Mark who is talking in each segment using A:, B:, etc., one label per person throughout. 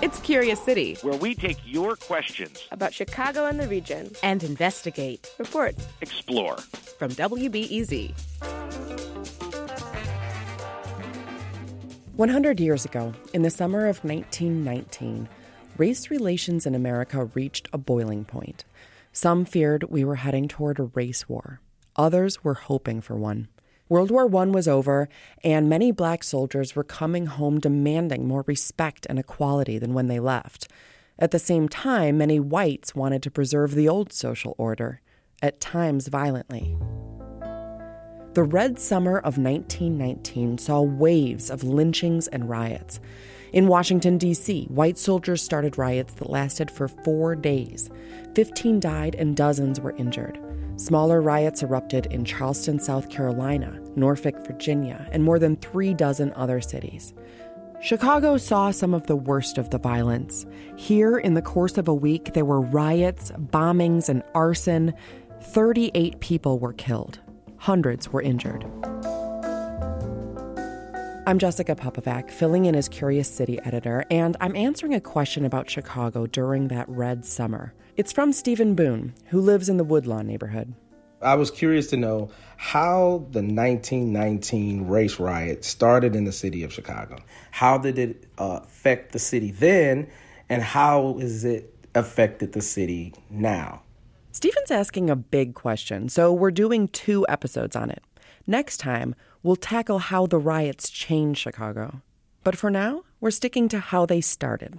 A: It's Curious City,
B: where we take your questions
A: about Chicago and the region
C: and investigate,
A: report,
B: explore.
A: From WBEZ.
D: 100 years ago, in the summer of 1919, race relations in America reached a boiling point. Some feared we were heading toward a race war, others were hoping for one. World War I was over, and many black soldiers were coming home demanding more respect and equality than when they left. At the same time, many whites wanted to preserve the old social order, at times violently. The Red Summer of 1919 saw waves of lynchings and riots. In Washington, D.C., white soldiers started riots that lasted for four days. Fifteen died and dozens were injured. Smaller riots erupted in Charleston, South Carolina, Norfolk, Virginia, and more than three dozen other cities. Chicago saw some of the worst of the violence. Here, in the course of a week, there were riots, bombings, and arson. 38 people were killed, hundreds were injured. I'm Jessica Pupovac, filling in as Curious City editor, and I'm answering a question about Chicago during that red summer. It's from Stephen Boone, who lives in the Woodlawn neighborhood.
E: I was curious to know how the 1919 race riot started in the city of Chicago. How did it uh, affect the city then, and how is it affected the city now?
D: Stephen's asking a big question, so we're doing two episodes on it. Next time, we'll tackle how the riots changed Chicago. But for now, we're sticking to how they started.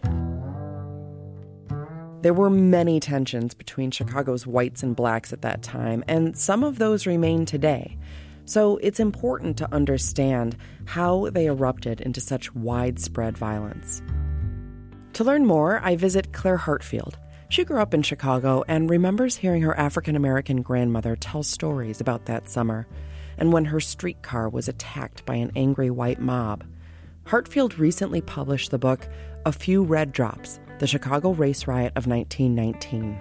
D: There were many tensions between Chicago's whites and blacks at that time, and some of those remain today. So it's important to understand how they erupted into such widespread violence. To learn more, I visit Claire Hartfield. She grew up in Chicago and remembers hearing her African American grandmother tell stories about that summer and when her streetcar was attacked by an angry white mob. Hartfield recently published the book A Few Red Drops The Chicago Race Riot of 1919.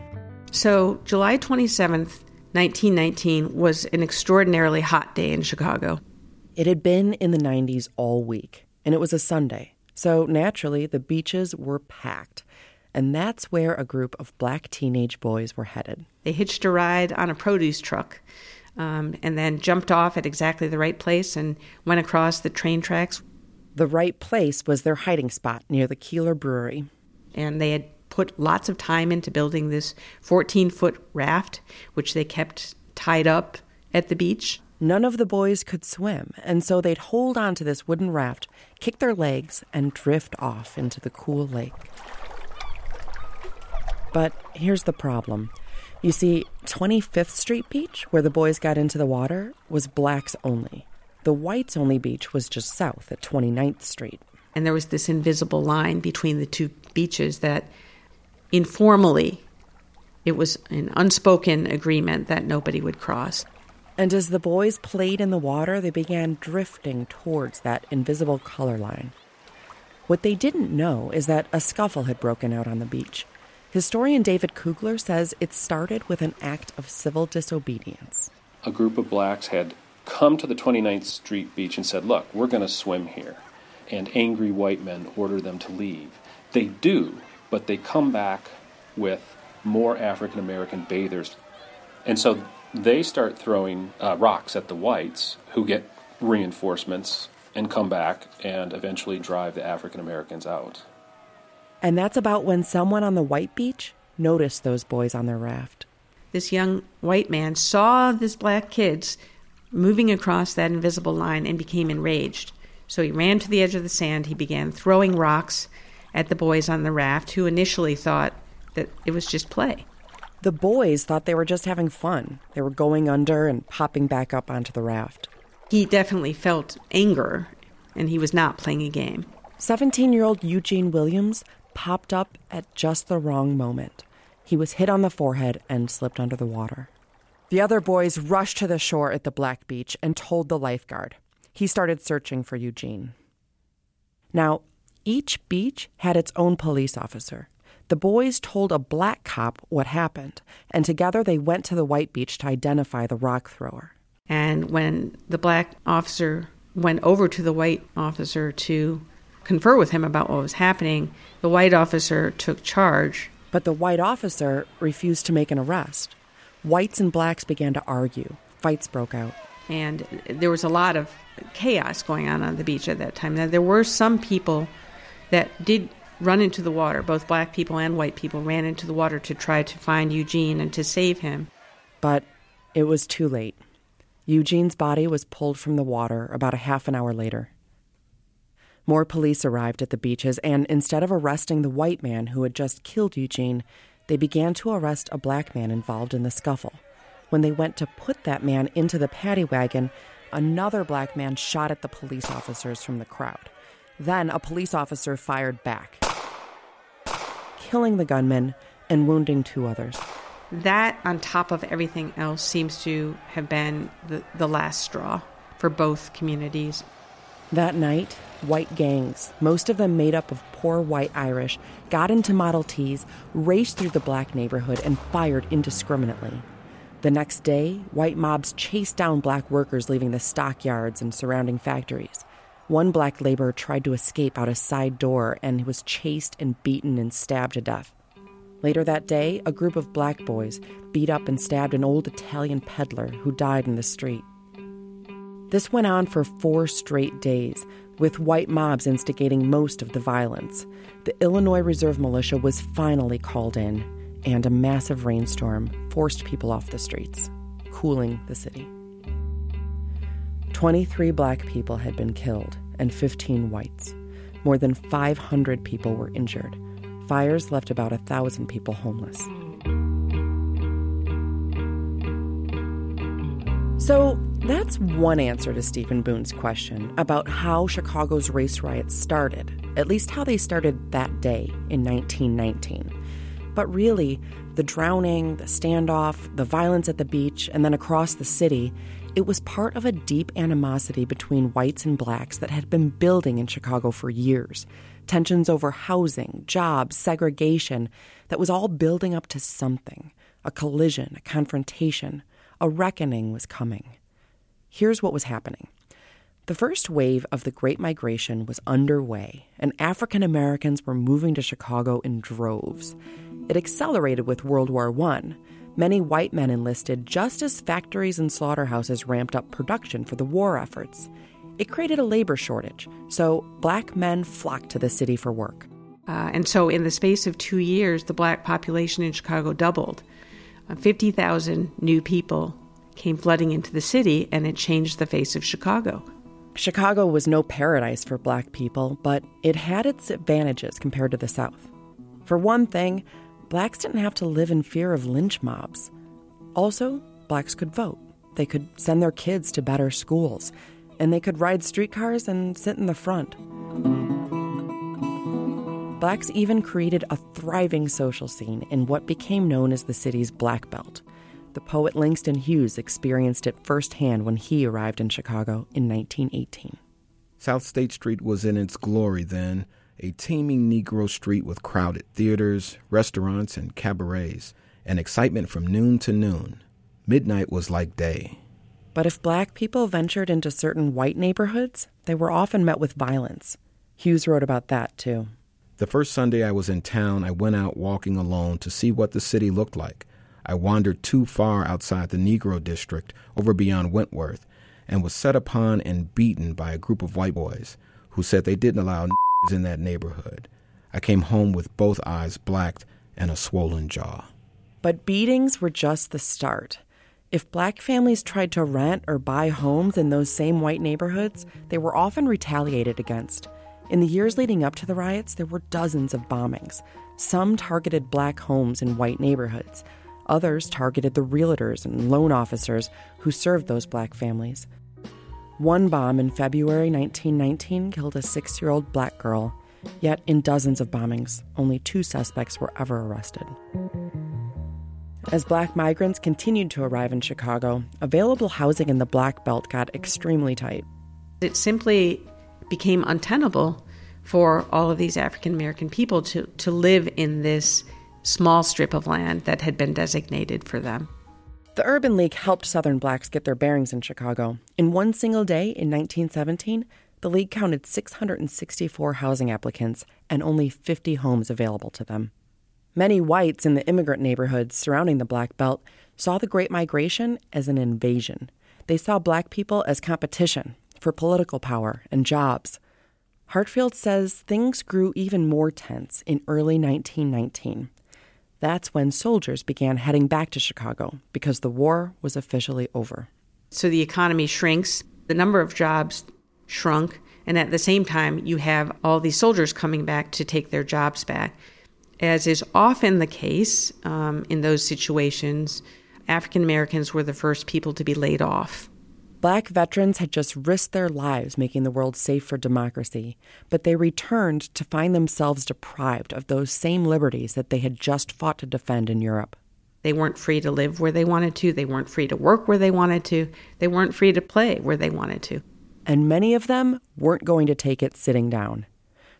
F: So, July 27th, 1919 was an extraordinarily hot day in Chicago.
D: It had been in the 90s all week, and it was a Sunday. So, naturally, the beaches were packed. And that's where a group of black teenage boys were headed.
F: They hitched a ride on a produce truck um, and then jumped off at exactly the right place and went across the train tracks.
D: The right place was their hiding spot near the Keeley Brewery.
F: And they had put lots of time into building this 14 foot raft, which they kept tied up at the beach.
D: None of the boys could swim, and so they'd hold on to this wooden raft, kick their legs, and drift off into the cool lake. But here's the problem you see, 25th Street Beach, where the boys got into the water, was blacks only. The whites only beach was just south at 29th Street.
F: And there was this invisible line between the two beaches that informally it was an unspoken agreement that nobody would cross.
D: And as the boys played in the water, they began drifting towards that invisible color line. What they didn't know is that a scuffle had broken out on the beach. Historian David Krugler says it started with an act of civil disobedience.
G: A group of blacks had come to the 29th Street beach and said, Look, we're going to swim here. And angry white men order them to leave. They do, but they come back with more African American bathers. And so they start throwing uh, rocks at the whites, who get reinforcements and come back and eventually drive the African Americans out.
D: And that's about when someone on the white beach noticed those boys on their raft.
F: This young white man saw these black kids moving across that invisible line and became enraged. So he ran to the edge of the sand. He began throwing rocks at the boys on the raft, who initially thought that it was just play.
D: The boys thought they were just having fun. They were going under and popping back up onto the raft.
F: He definitely felt anger, and he was not playing a game.
D: 17 year old Eugene Williams popped up at just the wrong moment. He was hit on the forehead and slipped under the water. The other boys rushed to the shore at the Black Beach and told the lifeguard. He started searching for Eugene. Now, each beach had its own police officer. The boys told a black cop what happened, and together they went to the white beach to identify the rock thrower.
F: And when the black officer went over to the white officer to confer with him about what was happening, the white officer took charge.
D: But the white officer refused to make an arrest. Whites and blacks began to argue. Fights broke out.
F: And there was a lot of chaos going on on the beach at that time. Now, there were some people that did run into the water. Both black people and white people ran into the water to try to find Eugene and to save him.
D: But it was too late. Eugene's body was pulled from the water about a half an hour later. More police arrived at the beaches, and instead of arresting the white man who had just killed Eugene, they began to arrest a black man involved in the scuffle. When they went to put that man into the paddy wagon, another black man shot at the police officers from the crowd. Then a police officer fired back, killing the gunman and wounding two others.
F: That, on top of everything else, seems to have been the, the last straw for both communities.
D: That night, white gangs, most of them made up of poor white Irish, got into Model Ts, raced through the black neighborhood, and fired indiscriminately. The next day, white mobs chased down black workers leaving the stockyards and surrounding factories. One black laborer tried to escape out a side door and was chased and beaten and stabbed to death. Later that day, a group of black boys beat up and stabbed an old Italian peddler who died in the street. This went on for four straight days, with white mobs instigating most of the violence. The Illinois Reserve Militia was finally called in, and a massive rainstorm forced people off the streets, cooling the city. 23 black people had been killed and 15 whites. More than 500 people were injured. Fires left about a thousand people homeless. So that's one answer to Stephen Boone's question about how Chicago's race riots started, at least how they started that day in 1919. But really, the drowning, the standoff, the violence at the beach, and then across the city, it was part of a deep animosity between whites and blacks that had been building in Chicago for years. Tensions over housing, jobs, segregation, that was all building up to something a collision, a confrontation. A reckoning was coming. Here's what was happening. The first wave of the Great Migration was underway, and African Americans were moving to Chicago in droves. It accelerated with World War I. Many white men enlisted just as factories and slaughterhouses ramped up production for the war efforts. It created a labor shortage, so black men flocked to the city for work.
F: Uh, and so, in the space of two years, the black population in Chicago doubled. Uh, 50,000 new people came flooding into the city, and it changed the face of Chicago.
D: Chicago was no paradise for black people, but it had its advantages compared to the South. For one thing, blacks didn't have to live in fear of lynch mobs. Also, blacks could vote. They could send their kids to better schools, and they could ride streetcars and sit in the front. Blacks even created a thriving social scene in what became known as the city's Black Belt. The poet Langston Hughes experienced it firsthand when he arrived in Chicago in 1918.
C: South State Street was in its glory then, a teeming Negro street with crowded theaters, restaurants, and cabarets, and excitement from noon to noon. Midnight was like day.
D: But if black people ventured into certain white neighborhoods, they were often met with violence. Hughes wrote about that too.
C: The first Sunday I was in town, I went out walking alone to see what the city looked like. I wandered too far outside the Negro district, over beyond Wentworth, and was set upon and beaten by a group of white boys who said they didn't allow in that neighborhood. I came home with both eyes blacked and a swollen jaw.
D: But beatings were just the start. If black families tried to rent or buy homes in those same white neighborhoods, they were often retaliated against. In the years leading up to the riots, there were dozens of bombings. Some targeted black homes in white neighborhoods. Others targeted the realtors and loan officers who served those black families. One bomb in February 1919 killed a six year old black girl, yet, in dozens of bombings, only two suspects were ever arrested. As black migrants continued to arrive in Chicago, available housing in the Black Belt got extremely tight.
F: It simply became untenable for all of these African American people to, to live in this small strip of land that had been designated for them.
D: The Urban League helped Southern blacks get their bearings in Chicago. In one single day in 1917, the league counted 664 housing applicants and only 50 homes available to them. Many whites in the immigrant neighborhoods surrounding the Black Belt saw the Great Migration as an invasion. They saw black people as competition for political power and jobs. Hartfield says things grew even more tense in early 1919. That's when soldiers began heading back to Chicago because the war was officially over.
F: So the economy shrinks, the number of jobs shrunk, and at the same time, you have all these soldiers coming back to take their jobs back. As is often the case um, in those situations, African Americans were the first people to be laid off.
D: Black veterans had just risked their lives making the world safe for democracy, but they returned to find themselves deprived of those same liberties that they had just fought to defend in Europe.
F: They weren't free to live where they wanted to, they weren't free to work where they wanted to, they weren't free to play where they wanted to.
D: And many of them weren't going to take it sitting down.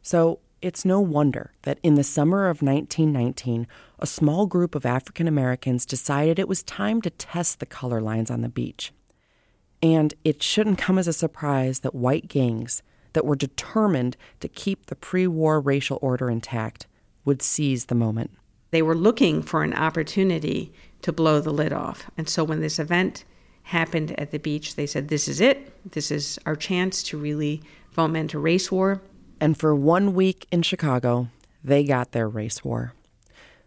D: So it's no wonder that in the summer of 1919, a small group of African Americans decided it was time to test the color lines on the beach. And it shouldn't come as a surprise that white gangs that were determined to keep the pre war racial order intact would seize the moment.
F: They were looking for an opportunity to blow the lid off. And so when this event happened at the beach, they said, This is it. This is our chance to really foment a race war.
D: And for one week in Chicago, they got their race war.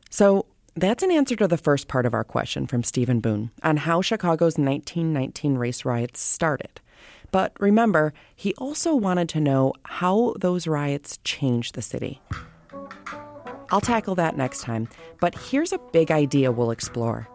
D: So that's an answer to the first part of our question from Stephen Boone on how Chicago's 1919 race riots started. But remember, he also wanted to know how those riots changed the city. I'll tackle that next time, but here's a big idea we'll explore.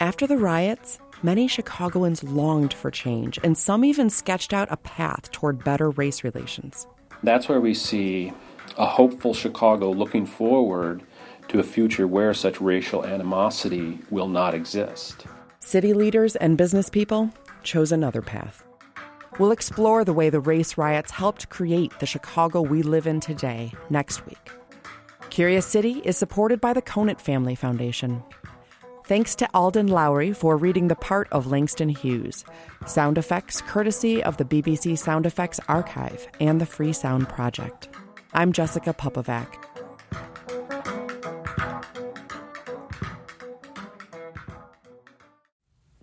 D: After the riots, many Chicagoans longed for change, and some even sketched out a path toward better race relations.
G: That's where we see a hopeful Chicago looking forward to a future where such racial animosity will not exist.
D: City leaders and business people chose another path. We'll explore the way the race riots helped create the Chicago we live in today next week. Curious City is supported by the Conant Family Foundation. Thanks to Alden Lowry for reading the part of Langston Hughes. Sound effects courtesy of the BBC Sound Effects Archive and the Free Sound Project. I'm Jessica Pupovac.